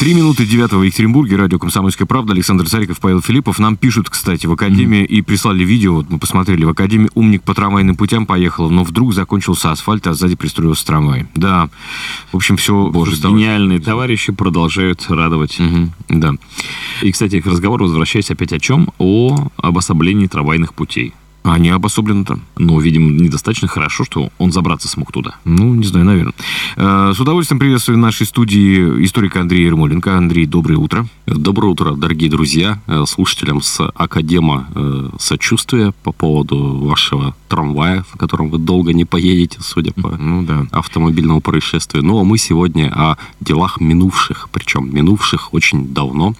Три минуты девятого в Екатеринбурге, радио «Комсомольская правда», Александр Цариков, Павел Филиппов. Нам пишут, кстати, в Академии mm-hmm. и прислали видео, вот мы посмотрели, в Академии умник по трамвайным путям поехал, но вдруг закончился асфальт, а сзади пристроился трамвай. Да, в общем, все... Боже, гениальные товарищи продолжают радовать. Mm-hmm. Да. И, кстати, к разговору возвращаясь опять о чем? О обособлении трамвайных путей. А они обособлены там. Но, видимо, недостаточно хорошо, что он забраться смог туда. Ну, не знаю, наверное. Э, с удовольствием приветствую в нашей студии историка Андрея Ермоленко. Андрей, доброе утро. Доброе утро, дорогие друзья, э, слушателям с Академа э, сочувствия по поводу вашего трамвая, в котором вы долго не поедете, судя по ну, да. автомобильному происшествию. Ну, а мы сегодня о делах минувших, причем минувших очень давно.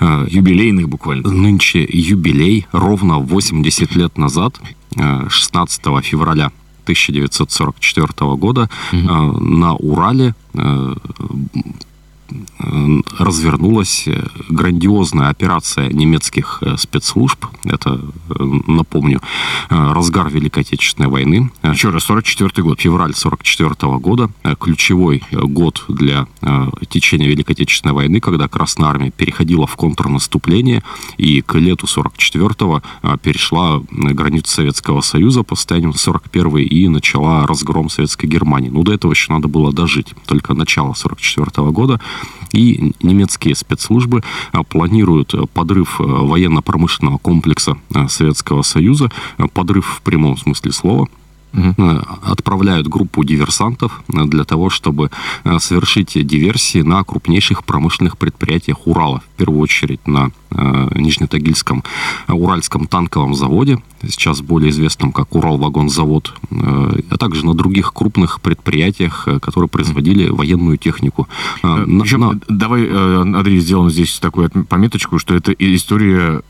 Юбилейных буквально. Нынче юбилей, ровно 80 лет назад назад, 16 э, февраля 1944 года угу. на Урале э, развернулась грандиозная операция немецких э, спецслужб. Это, э, напомню, э, разгар Великой Отечественной войны. Еще раз, 44 год. Февраль 44 года. Ключевой год для течения Великой Отечественной войны, когда Красная Армия переходила в контрнаступление и к лету 44-го перешла границу Советского Союза по состоянию 41 и начала разгром Советской Германии. Ну, до этого еще надо было дожить. Только начало 44 года и немецкие спецслужбы а, планируют подрыв а, военно-промышленного комплекса Советского Союза, подрыв в прямом смысле слова, угу. отправляют группу диверсантов для того, чтобы совершить диверсии на крупнейших промышленных предприятиях Урала. В первую очередь на Нижнетагильском Уральском танковом заводе, сейчас более известном как Уралвагонзавод, а также на других крупных предприятиях, которые производили военную технику. Причем, на... давай, Андрей, сделаем здесь такую пометочку, что это история,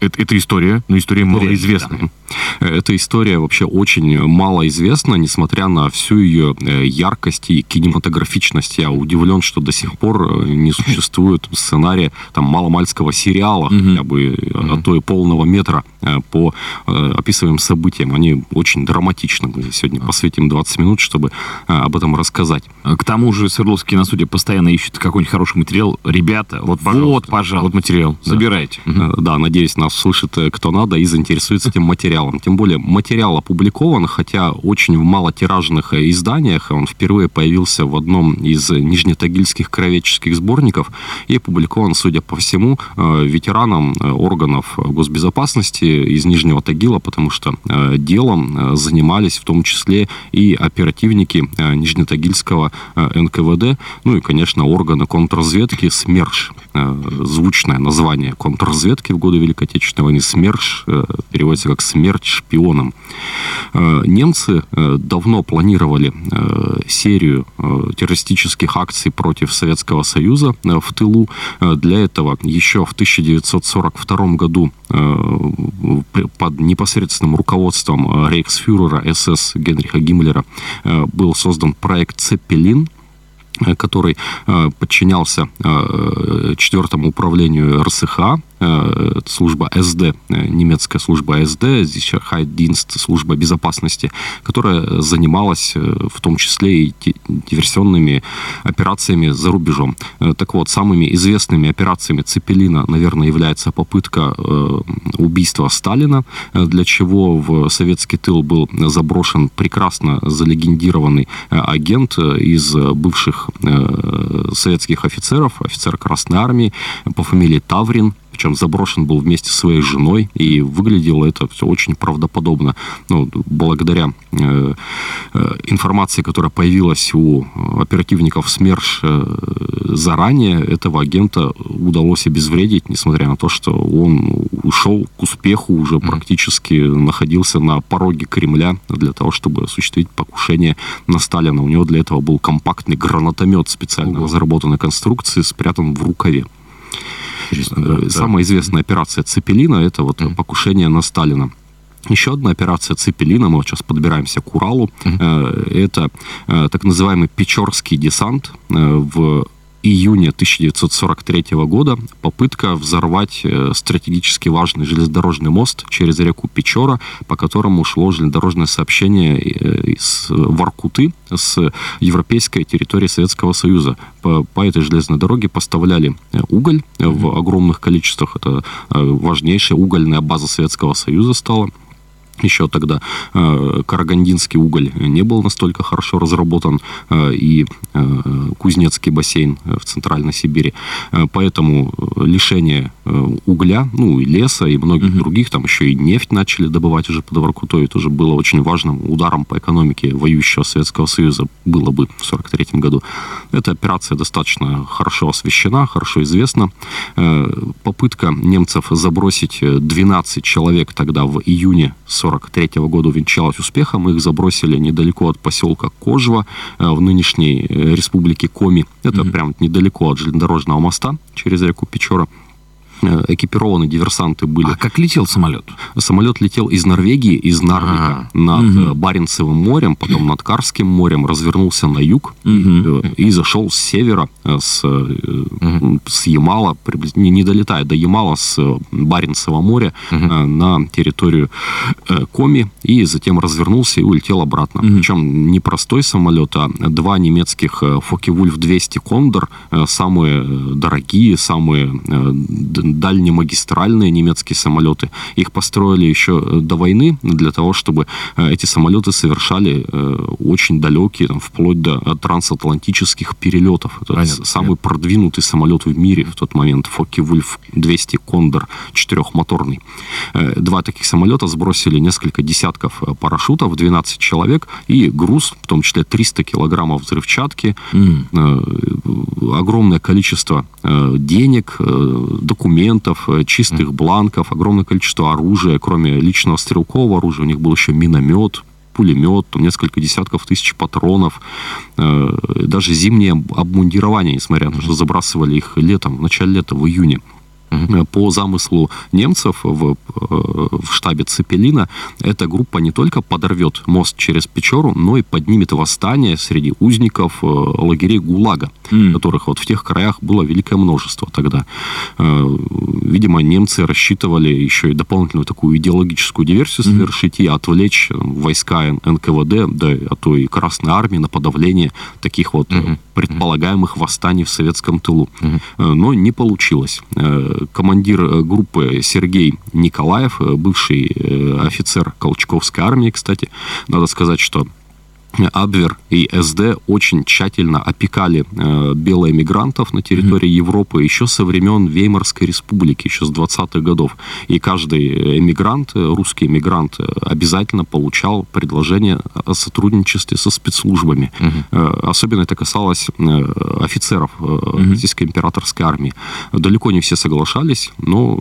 это, это история, но история малоизвестная. Да. Эта история вообще очень малоизвестна, несмотря на всю ее яркость и кинематографичность. Я удивлен, что до сих пор не существует сценария там маломальского сериала, mm-hmm. хотя бы, mm-hmm. а то и полного метра э, по э, описываемым событиям. Они очень драматичны. Мы сегодня посвятим 20 минут, чтобы об этом рассказать. К тому же Свердловский на суде постоянно ищет какой-нибудь хороший материал. Ребята, вот, пожалуйста. Вот, пожалуйста. Вот материал. Собирайте. Да. да, надеюсь, нас слышит кто надо и заинтересуется этим материалом. Тем более, материал опубликован, хотя очень в малотиражных изданиях. Он впервые появился в одном из нижнетагильских кровеческих сборников и опубликован, судя по всему, Э, ветеранам э, органов госбезопасности из Нижнего Тагила, потому что э, делом занимались в том числе и оперативники Нижнетагильского НКВД, ну и, конечно, органы контрразведки СМЕРШ. Звучное название контрразведки в годы Великой Отечественной войны СМЕРШ переводится как «смерть шпионам». Немцы давно планировали серию террористических акций против Советского Союза в тылу. Для этого еще в 1942 году э, под непосредственным руководством э, рейхсфюрера СС Генриха Гиммлера э, был создан проект «Цеппелин», который подчинялся четвертому управлению РСХ, Э, служба СД, э, немецкая служба СД, здесь Хайдинст, служба безопасности, которая занималась э, в том числе и диверсионными операциями за рубежом. Так вот, самыми известными операциями Цепелина, наверное, является попытка убийства Сталина, для чего в советский тыл был заброшен прекрасно залегендированный агент из бывших советских офицеров, офицер Красной Армии по фамилии Таврин, причем заброшен был вместе со своей женой, и выглядело это все очень правдоподобно. Ну, благодаря э, э, информации, которая появилась у оперативников СМЕРШ э, заранее, этого агента удалось обезвредить, несмотря на то, что он ушел к успеху, уже практически находился на пороге Кремля для того, чтобы осуществить покушение на Сталина. У него для этого был компактный гранатомет специально разработанной конструкции, спрятан в рукаве. Самая известная операция Цепелина – это вот покушение на Сталина. Еще одна операция Цепелина, мы вот сейчас подбираемся к Уралу, uh-huh. это так называемый Печорский десант в июня 1943 года попытка взорвать э, стратегически важный железнодорожный мост через реку Печора, по которому шло железнодорожное сообщение э, из Воркуты с европейской территории Советского Союза. По, по этой железной дороге поставляли э, уголь в огромных количествах. Это важнейшая угольная база Советского Союза стала еще тогда э, карагандинский уголь не был настолько хорошо разработан, э, и э, Кузнецкий бассейн в Центральной Сибири. Поэтому лишение угля, ну и леса, и многих mm-hmm. других, там еще и нефть начали добывать уже под Воркутой, тоже было очень важным ударом по экономике воюющего Советского Союза, было бы в 1943 году. Эта операция достаточно хорошо освещена, хорошо известна. Попытка немцев забросить 12 человек тогда в июне 1943 года увенчалась успехом. Их забросили недалеко от поселка Кожва э, в нынешней э, республике Коми. Это mm-hmm. прям недалеко от железнодорожного моста через реку Печора. Э, экипированные диверсанты были. А как летел самолет? Самолет летел из Норвегии, из Нарвика, а, над угу. Баренцевым морем, потом над Карским морем, развернулся на юг угу. и, и зашел с севера, с, угу. с Ямала, не, не долетая до Ямала, с Баренцева моря угу. на территорию Коми, и затем развернулся и улетел обратно. Угу. Причем не простой самолет, а два немецких Фоке-Вульф-200 Кондор, самые дорогие, самые дальнемагистральные немецкие самолеты. Их построили еще э, до войны для того, чтобы э, эти самолеты совершали э, очень далекие, там, вплоть до трансатлантических перелетов. Это Понятно, самый нет. продвинутый самолет в мире в тот момент. Фокке-Вульф 200 Кондор, четырехмоторный. Два таких самолета сбросили несколько десятков парашютов, 12 человек, и груз, в том числе 300 килограммов взрывчатки, mm. огромное количество денег, документов, документов, э, чистых бланков, огромное количество оружия, кроме личного стрелкового оружия, у них был еще миномет, пулемет, несколько десятков тысяч патронов, э, даже зимнее обмундирование, несмотря на то, что забрасывали их летом, в начале лета, в июне. Э, по замыслу немцев в, э, в штабе Цепелина, эта группа не только подорвет мост через Печору, но и поднимет восстание среди узников э, лагерей ГУЛАГа, mm. которых вот в тех краях было великое множество тогда. Видимо, немцы рассчитывали еще и дополнительную такую идеологическую диверсию совершить mm. и отвлечь войска НКВД, да, а то и Красной Армии на подавление таких вот mm-hmm. Предполагаемых восстаний в советском тылу. Mm-hmm. Но не получилось командир э, группы Сергей Николаев, э, бывший э, офицер Колчаковской армии, кстати. Надо сказать, что Абвер и СД очень тщательно опекали э, белоэмигрантов на территории mm-hmm. Европы еще со времен Веймарской республики, еще с 20-х годов. И каждый эмигрант, русский эмигрант, обязательно получал предложение о сотрудничестве со спецслужбами. Mm-hmm. Э, особенно это касалось э, офицеров э, mm-hmm. Российской императорской армии. Далеко не все соглашались, но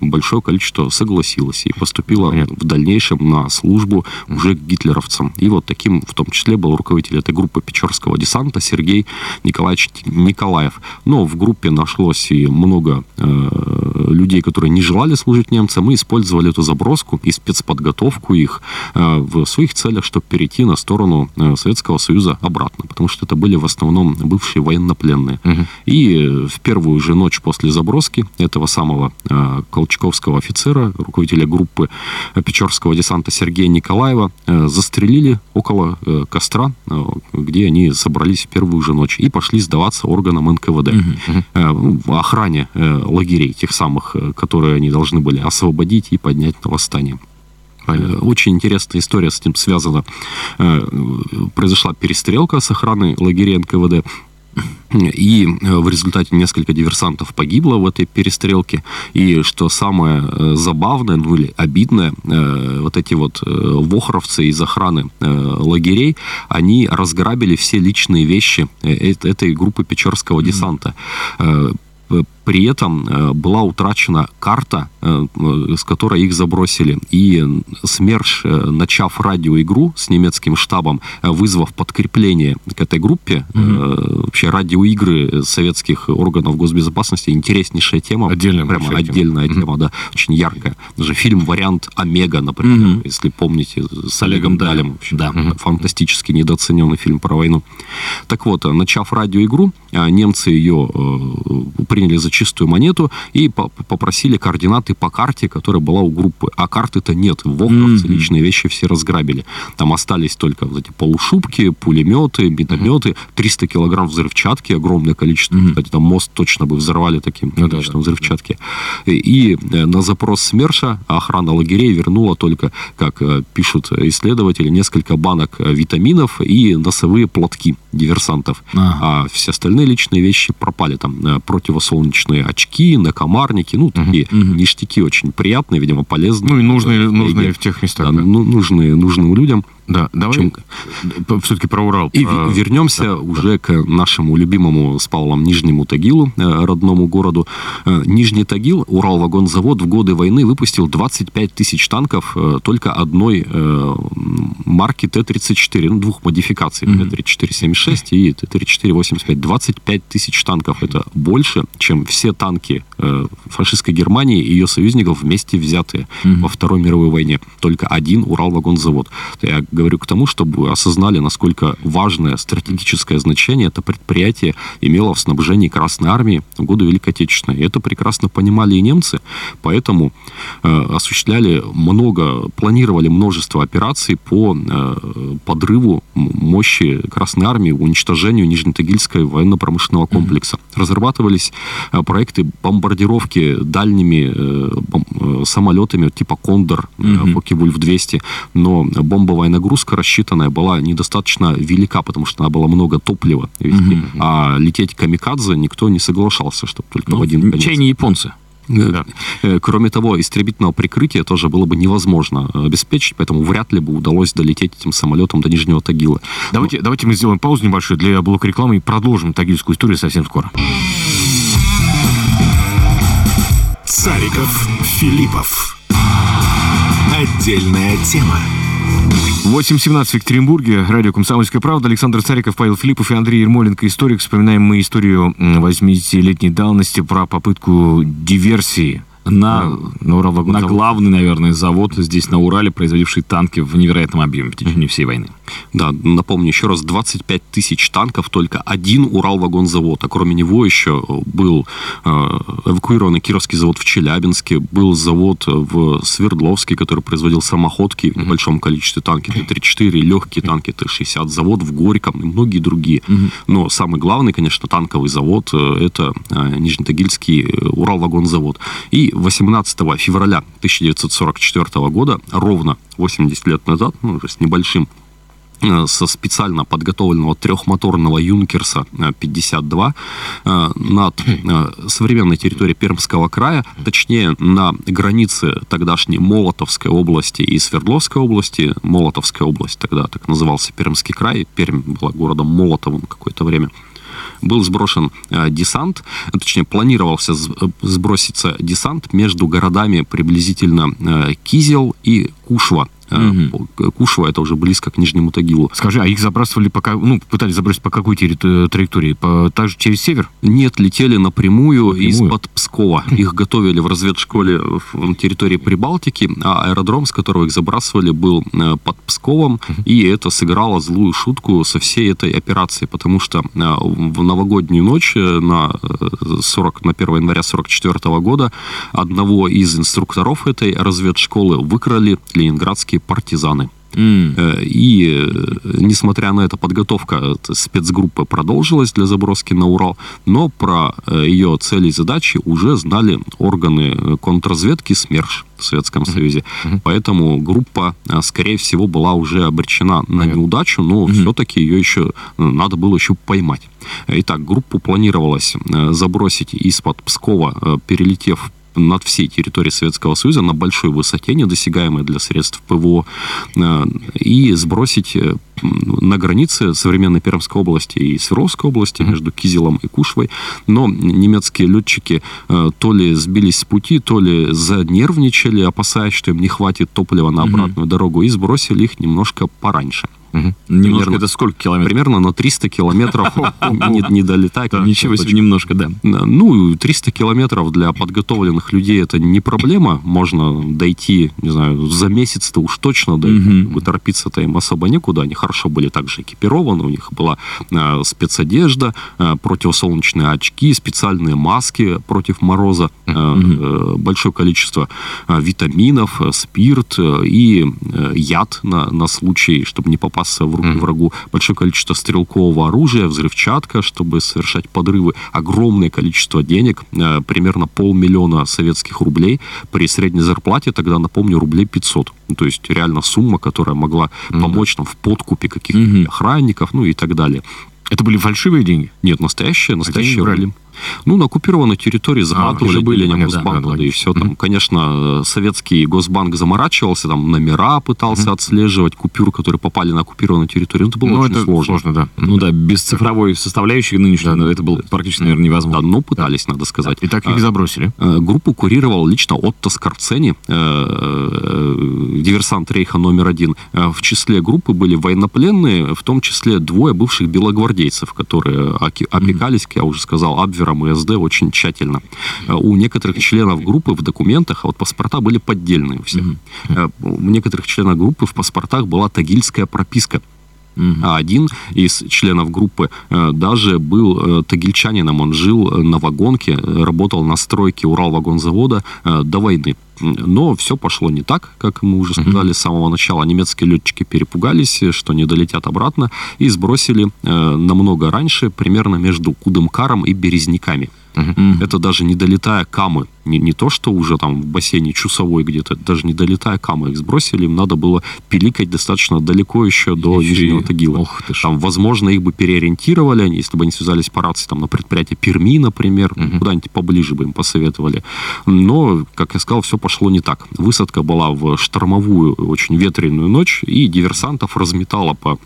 большое количество согласилось и поступило Понятно. в дальнейшем на службу уже к гитлеровцам. И вот таким в том числе был руководитель этой группы Печорского десанта Сергей Николаевич Николаев. Но в группе нашлось и много э, людей, которые не желали служить немцам. Мы использовали эту заброску и спецподготовку их э, в своих целях, чтобы перейти на сторону э, Советского Союза обратно, потому что это были в основном бывшие военнопленные. Угу. И в первую же ночь после заброски этого самого э, колчаковского офицера, руководителя группы Печорского десанта Сергея Николаева, э, застрелили около Э, костра, э, где они собрались в первую же ночь и пошли сдаваться органам НКВД. Угу. Охране лагерей, тех самых, которые они должны были освободить и поднять на восстание. Очень интересная история с этим связана. Произошла перестрелка с охраной лагерей НКВД. И э, в результате несколько диверсантов погибло в этой перестрелке. И что самое э, забавное, ну или обидное, э, вот эти вот вохровцы из охраны лагерей, они разграбили все личные вещи этой группы Печорского десанта При этом э, была утрачена карта, э, с которой их забросили. И СМЕРШ, начав радиоигру с немецким штабом, вызвав подкрепление к этой группе, mm вообще радиоигры советских органов госбезопасности, интереснейшая тема. Отдельная Прямо отдельная тема, тема да, очень яркая. Даже фильм «Вариант Омега», например, mm если помните, с Олегом Далем. Да. Фантастически недооцененный фильм про войну. Так вот, начав радиоигру, немцы ее приняли за чистую монету и попросили координаты по карте, которая была у группы. А карты-то нет. В Вохровце mm-hmm. личные вещи все разграбили. Там остались только вот эти полушубки, пулеметы, минометы, 300 килограмм взрывчатки, огромное количество. Mm-hmm. Кстати, там мост точно бы взорвали таким ну, количеством да, да, взрывчатки. И, и э, на запрос СМЕРШа охрана лагерей вернула только, как э, пишут исследователи, несколько банок э, витаминов и носовые платки диверсантов. Ага. А все остальные личные вещи пропали. Там противосолнечные очки, накомарники, ну, такие угу. ништяки очень приятные, видимо, полезные. Ну, и нужные, нужные в тех местах. Да, да. Ну, нужные нужным людям. Да, давай чем... все-таки про Урал. И а, вернемся да, уже да. к нашему любимому с Павлом Нижнему Тагилу, э, родному городу. Э, Нижний Тагил, Уралвагонзавод в годы войны выпустил 25 тысяч танков э, только одной марки Т-34, ну, двух модификаций, mm-hmm. Т-34-76 и Т-34-85. 25 тысяч танков. Это больше, чем все танки фашистской Германии и ее союзников вместе взятые mm-hmm. во Второй мировой войне. Только один Уралвагонзавод. Я говорю к тому, чтобы осознали, насколько важное стратегическое значение это предприятие имело в снабжении Красной Армии в годы Великой Отечественной. И это прекрасно понимали и немцы, поэтому э, осуществляли много, планировали множество операций по э, подрыву мощи Красной Армии, уничтожению Нижнетагильского военно-промышленного комплекса. Mm-hmm. Разрабатывались э, проекты бомбардировки дальними э, э, самолетами типа «Кондор», mm-hmm. «Фокке-Вульф-200», но бомбовая нагрузка нагрузка рассчитанная была недостаточно велика, потому что она была много топлива везти. Угу. А лететь камикадзе никто не соглашался, чтобы только ну, в один конец. Чай не японцы. Да. Э, кроме того, истребительного прикрытия тоже было бы невозможно обеспечить, поэтому вряд ли бы удалось долететь этим самолетом до Нижнего Тагила. Давайте, Но... давайте мы сделаем паузу небольшую для блока рекламы и продолжим тагильскую историю совсем скоро. Цариков, Филиппов. Отдельная тема. 8.17 в Екатеринбурге. Радио «Комсомольская правда». Александр Цариков, Павел Филиппов и Андрей Ермоленко, историк. Вспоминаем мы историю 80-летней давности про попытку диверсии на, на, Урал на главный, наверное, завод здесь на Урале, производивший танки в невероятном объеме в течение всей войны. Да, напомню еще раз, 25 тысяч танков, только один Уралвагонзавод, а кроме него еще был э, эвакуированный Кировский завод в Челябинске, был завод в Свердловске, который производил самоходки в небольшом количестве танки Т-34, легкие танки Т-60, завод в Горьком и многие другие. Но самый главный, конечно, танковый завод э, – это э, Нижнетагильский Уралвагонзавод. И 18 февраля 1944 года, ровно 80 лет назад, ну, с небольшим со специально подготовленного трехмоторного Юнкерса 52 э, э, над современной территорией Пермского края, точнее на границе тогдашней Молотовской области и Свердловской области. Молотовская область тогда так назывался Пермский край. Пермь была городом Молотовым какое-то время был сброшен э, десант, точнее, планировался э, сброситься десант между городами приблизительно э, Кизел и Кушва. Угу. Кушево это уже близко к Нижнему Тагилу. Скажи, а их забрасывали пока, ну, пытались забросить по какой траектории? По, также через север? Нет, летели напрямую, напрямую? из-под Пскова. Их готовили в разведшколе в территории Прибалтики, а аэродром, с которого их забрасывали, был э, под Псковом, и это сыграло злую шутку со всей этой операцией, потому что э, в новогоднюю ночь на, 40, на 1 января 44 года одного из инструкторов этой разведшколы выкрали ленинградские партизаны. Mm. И, э, несмотря на это, подготовка спецгруппы продолжилась для заброски на Урал, но про э, ее цели и задачи уже знали органы контрразведки СМЕРШ в Советском. Союзе. Mm-hmm. Поэтому группа, скорее всего, была уже обречена на неудачу, но mm-hmm. все-таки ее еще надо было еще поймать. Итак, группу планировалось забросить из-под Пскова, перелетев над всей территорией Советского Союза на большой высоте, недосягаемой для средств ПВО, и сбросить на границе современной Пермской области и Свердловской области, между Кизелом и Кушвой, но немецкие летчики то ли сбились с пути, то ли занервничали, опасаясь, что им не хватит топлива на обратную дорогу, и сбросили их немножко пораньше. Угу. Немножко примерно, это сколько километров? Примерно на 300 километров не, долетать. Ничего себе, немножко, да. Ну, 300 километров для подготовленных людей это не проблема. Можно дойти, не знаю, за месяц-то уж точно, да, торопиться-то им особо некуда. Они хорошо были также экипированы, у них была э, спецодежда, э, противосолнечные очки, специальные маски против мороза, э, э, большое количество витаминов, э, спирт э, и яд на случай, чтобы не попасть попасться в руки mm-hmm. врагу, большое количество стрелкового оружия, взрывчатка, чтобы совершать подрывы, огромное количество денег, э, примерно полмиллиона советских рублей при средней зарплате, тогда, напомню, рублей 500. Ну, то есть реально сумма, которая могла mm-hmm. помочь нам в подкупе каких-то mm-hmm. охранников, ну и так далее. Это были фальшивые деньги? Нет, настоящие, настоящие рубли. Ну, на оккупированной территории захватывали а, были Госбанк, да, да, и все. Там, конечно, советский Госбанк заморачивался, там номера пытался mm отслеживать купюр, которые попали на оккупированную территорию. Ну, это было ну, очень это сложно. сложно да. Ну да, без цифровой составляющей нынешней да, это было практически, наверное, невозможно. Да, но пытались, да. надо сказать. И так их а, забросили. А, группу курировал лично Отто Скорцени, э, э, диверсант Рейха номер один. В числе группы были военнопленные, в том числе двое бывших белогвардейцев, которые опекались, как я уже сказал, Абвер номером ИСД очень тщательно. Э, у некоторых членов группы в документах, а вот паспорта были поддельные у всех. Mm-hmm. У некоторых членов группы в паспортах была тагильская прописка. А один из членов группы э, даже был тагильчанином. Он жил на вагонке, работал на стройке Уралвагонзавода до войны. Но все пошло не так, как мы уже сказали с самого начала. Немецкие летчики перепугались, что не долетят обратно, и сбросили э, намного раньше, примерно между Кудымкаром и Березняками. Угу. Это даже не долетая камы. Не, не то, что уже там в бассейне Чусовой где-то, даже не долетая камы их сбросили, им надо было пиликать достаточно далеко еще до еще Нижнего Тагила. Ох ты там, возможно, их бы переориентировали, если бы они связались по рации там, на предприятие Перми, например, угу. куда-нибудь поближе бы им посоветовали. Но, как я сказал, все пошло не так. Высадка была в штормовую, очень ветреную ночь, и диверсантов разметала по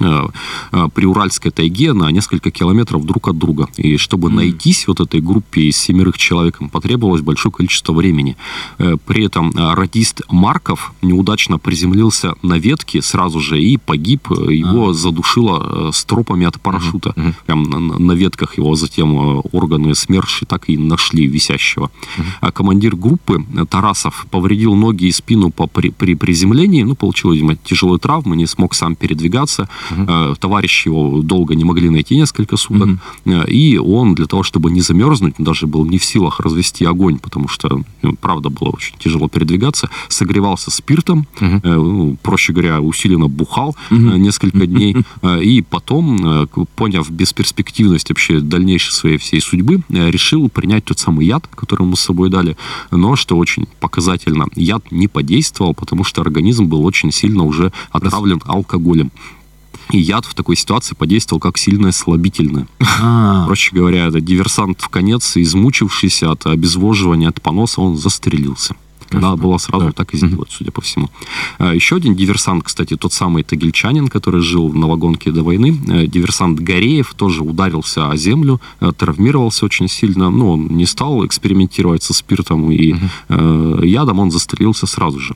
Э, э, при Уральской тайге на несколько километров друг от друга. И чтобы найтись вот этой группе из семерых человек, потребовалось большое количество времени. Э, при этом радист Марков неудачно приземлился на ветке сразу же и погиб. Его а. задушило стропами от парашюта. Угу. Прям на, на ветках его затем органы СМЕРШи так и нашли висящего. Угу. А командир группы Тарасов повредил ноги и спину по, при, при приземлении. Ну, получил, видимо, тяжелые травмы, не смог сам передвигаться. Угу. Товарищи его долго не могли найти несколько суток. Угу. И он для того, чтобы не замерзнуть, даже был не в силах развести огонь, потому что, ну, правда, было очень тяжело передвигаться, согревался спиртом, угу. проще говоря, усиленно бухал угу. несколько дней. И потом, поняв бесперспективность вообще дальнейшей своей всей судьбы, решил принять тот самый яд, который ему с собой дали. Но, что очень показательно, яд не подействовал, потому что организм был очень сильно уже отравлен алкоголем. И яд в такой ситуации подействовал как сильное слабительное. А-а-а. Проще говоря, это диверсант в конец, измучившийся от обезвоживания, от поноса, он застрелился. Надо было сразу да. так и сделать, судя по всему. А, еще один диверсант, кстати, тот самый тагильчанин, который жил на вагонке до войны, э, диверсант Гореев, тоже ударился о землю, э, травмировался очень сильно, но он не стал экспериментировать со спиртом и угу. ядом, он застрелился сразу же.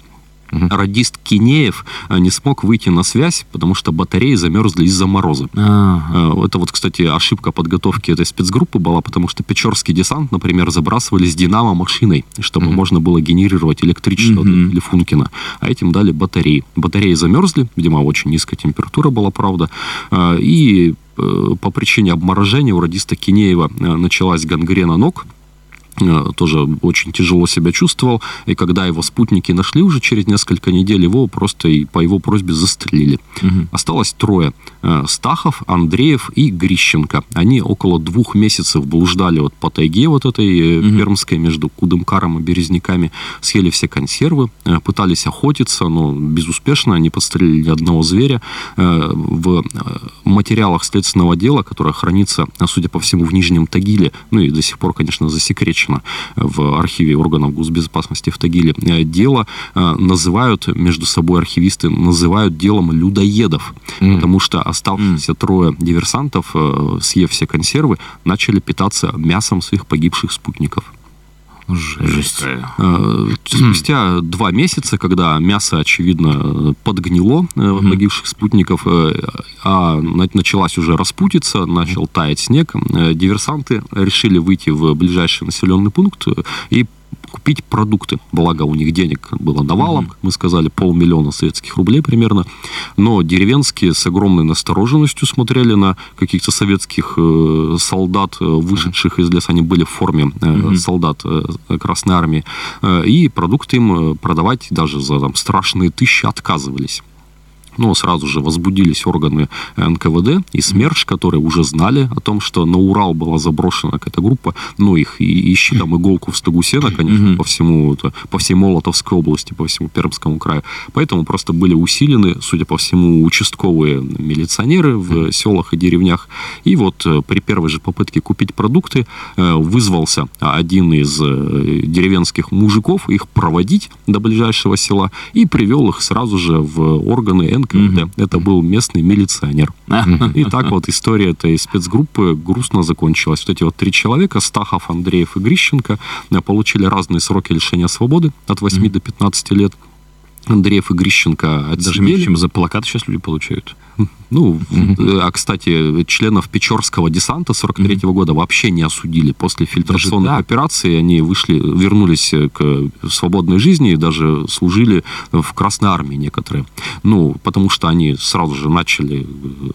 Угу. Радист Кинеев э, не смог выйти на связь, потому что батареи замерзли из-за мороза. Ага. Э, это вот, кстати, ошибка подготовки этой спецгруппы была, потому что Печорский десант, например, забрасывали с динамо-машиной, чтобы угу. можно было генерировать электричество угу. для, для Функина. А этим дали батареи. Батареи замерзли, видимо, очень низкая температура была, правда. Э, и по причине обморожения у радиста Кинеева началась гангрена ног, тоже очень тяжело себя чувствовал, и когда его спутники нашли уже через несколько недель, его просто и по его просьбе застрелили. Угу. Осталось трое. Э, Стахов, Андреев и Грищенко. Они около двух месяцев блуждали вот по тайге вот этой угу. пермской между Кудымкаром и Березняками, съели все консервы, пытались охотиться, но безуспешно, они подстрелили одного зверя. В материалах следственного дела, которое хранится, судя по всему, в Нижнем Тагиле, ну и до сих пор, конечно, засекречено, захвачено в архиве органов госбезопасности в Тагиле, дело называют между собой архивисты, называют делом людоедов, mm. потому что оставшиеся mm. трое диверсантов, съев все консервы, начали питаться мясом своих погибших спутников. Жесть. Э, спустя два месяца, когда мясо, очевидно, подгнило э, погибших спутников, э, а началась уже распутиться, начал таять снег, диверсанты решили выйти в ближайший населенный пункт и купить продукты. Благо у них денег было навалом, мы сказали, полмиллиона советских рублей примерно. Но деревенские с огромной настороженностью смотрели на каких-то советских э, солдат, э, вышедших из леса. Они были в форме э, солдат э, Красной Армии. Э, и продукты им э, продавать даже за там, страшные тысячи отказывались но сразу же возбудились органы НКВД и СМЕРШ, которые уже знали о том, что на Урал была заброшена какая-то группа, ну, их и ищи там иголку в стогу сена, конечно, по всему, по всей Молотовской области, по всему Пермскому краю. Поэтому просто были усилены, судя по всему, участковые милиционеры в селах и деревнях. И вот э, при первой же попытке купить продукты э, вызвался один из э, деревенских мужиков их проводить до ближайшего села и привел их сразу же в органы НКВД НКВД. Mm-hmm. Это был местный милиционер. И так вот история этой спецгруппы грустно закончилась. Вот эти вот три человека, Стахов, Андреев и Грищенко, э, получили разные сроки лишения свободы от 8 mm-hmm. до 15 лет. Андреев и Грищенко отсидели. Даже меньше, чем за плакаты сейчас люди получают. Ну, mm-hmm. а, кстати, членов Печорского десанта 43 mm-hmm. года вообще не осудили. После фильтрационных даже, да. операций они вышли, вернулись к свободной жизни и даже служили в Красной Армии некоторые. Ну, потому что они сразу же начали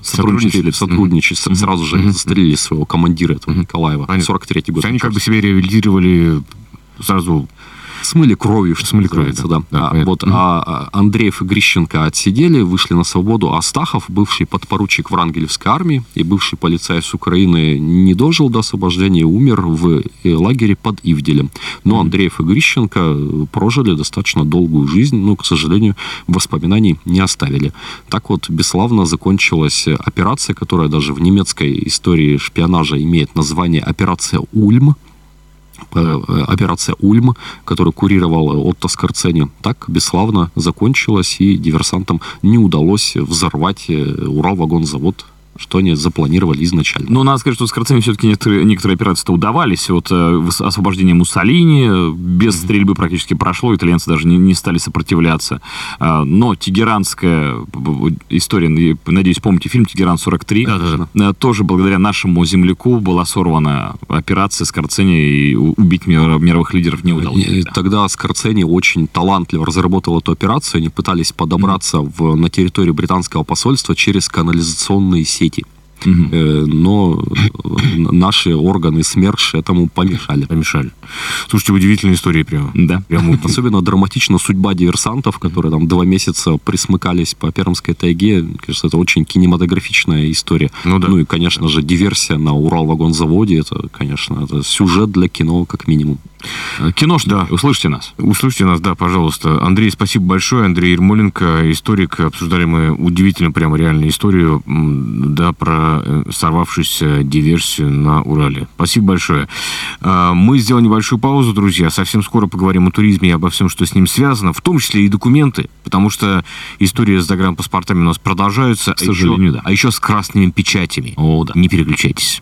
сотрудничать, сотрудничать mm-hmm. сразу же mm-hmm. застрелили своего командира этого mm-hmm. Николаева. Понятно. 43 год. Они как бы себя реабилитировали сразу смыли кровью, что смыли кровью, да. да. А, вот, угу. а Андреев и Грищенко отсидели, вышли на свободу. Астахов, бывший подпоручик Врангелевской армии и бывший полицай с Украины, не дожил до освобождения, умер в э, лагере под Ивделем. Но. Андреев и Грищенко прожили достаточно долгую жизнь, но, к сожалению, воспоминаний не оставили. Так вот, бесславно закончилась операция, которая даже в немецкой истории шпионажа имеет название «Операция Ульм», Э, операция «Ульм», которую курировал Отто Скорцени, так бесславно закончилась, и диверсантам не удалось взорвать э, Уралвагонзавод что они запланировали изначально. Ну, надо сказать, что с Карцами все-таки некоторые, некоторые операции-то удавались. Вот э, освобождение Муссолини э, без mm-hmm. стрельбы практически прошло, итальянцы даже не, не стали сопротивляться. Э, но тегеранская история, надеюсь, помните фильм «Тегеран-43», да, да, да. тоже благодаря нашему земляку была сорвана операция Скорцени, и убить мировых лидеров не удалось. И, тогда Скорцени очень талантливо разработал эту операцию, они пытались подобраться mm-hmm. в, на территорию британского посольства через канализационные сети сети. Угу. Но наши органы СМЕРШ этому помешали. Помешали. Слушайте, удивительная история прямо. Да. Прямо. Особенно драматична судьба диверсантов, которые там два месяца присмыкались по Пермской тайге. Кажется, это очень кинематографичная история. Ну, да. ну и, конечно же, диверсия на Урал-вагонзаводе. Это, конечно, это сюжет для кино, как минимум. Кино, что да. услышьте нас. Услышьте нас, да, пожалуйста. Андрей, спасибо большое. Андрей Ермоленко, историк. Обсуждали мы удивительно, прямо реальную историю, да, про э, сорвавшуюся диверсию на Урале. Спасибо большое. А, мы сделаем небольшую паузу, друзья. Совсем скоро поговорим о туризме и обо всем, что с ним связано, в том числе и документы, потому что история с загранпаспортами у нас продолжается. К сожалению, а еще, да. А еще с красными печатями. О, да. Не переключайтесь.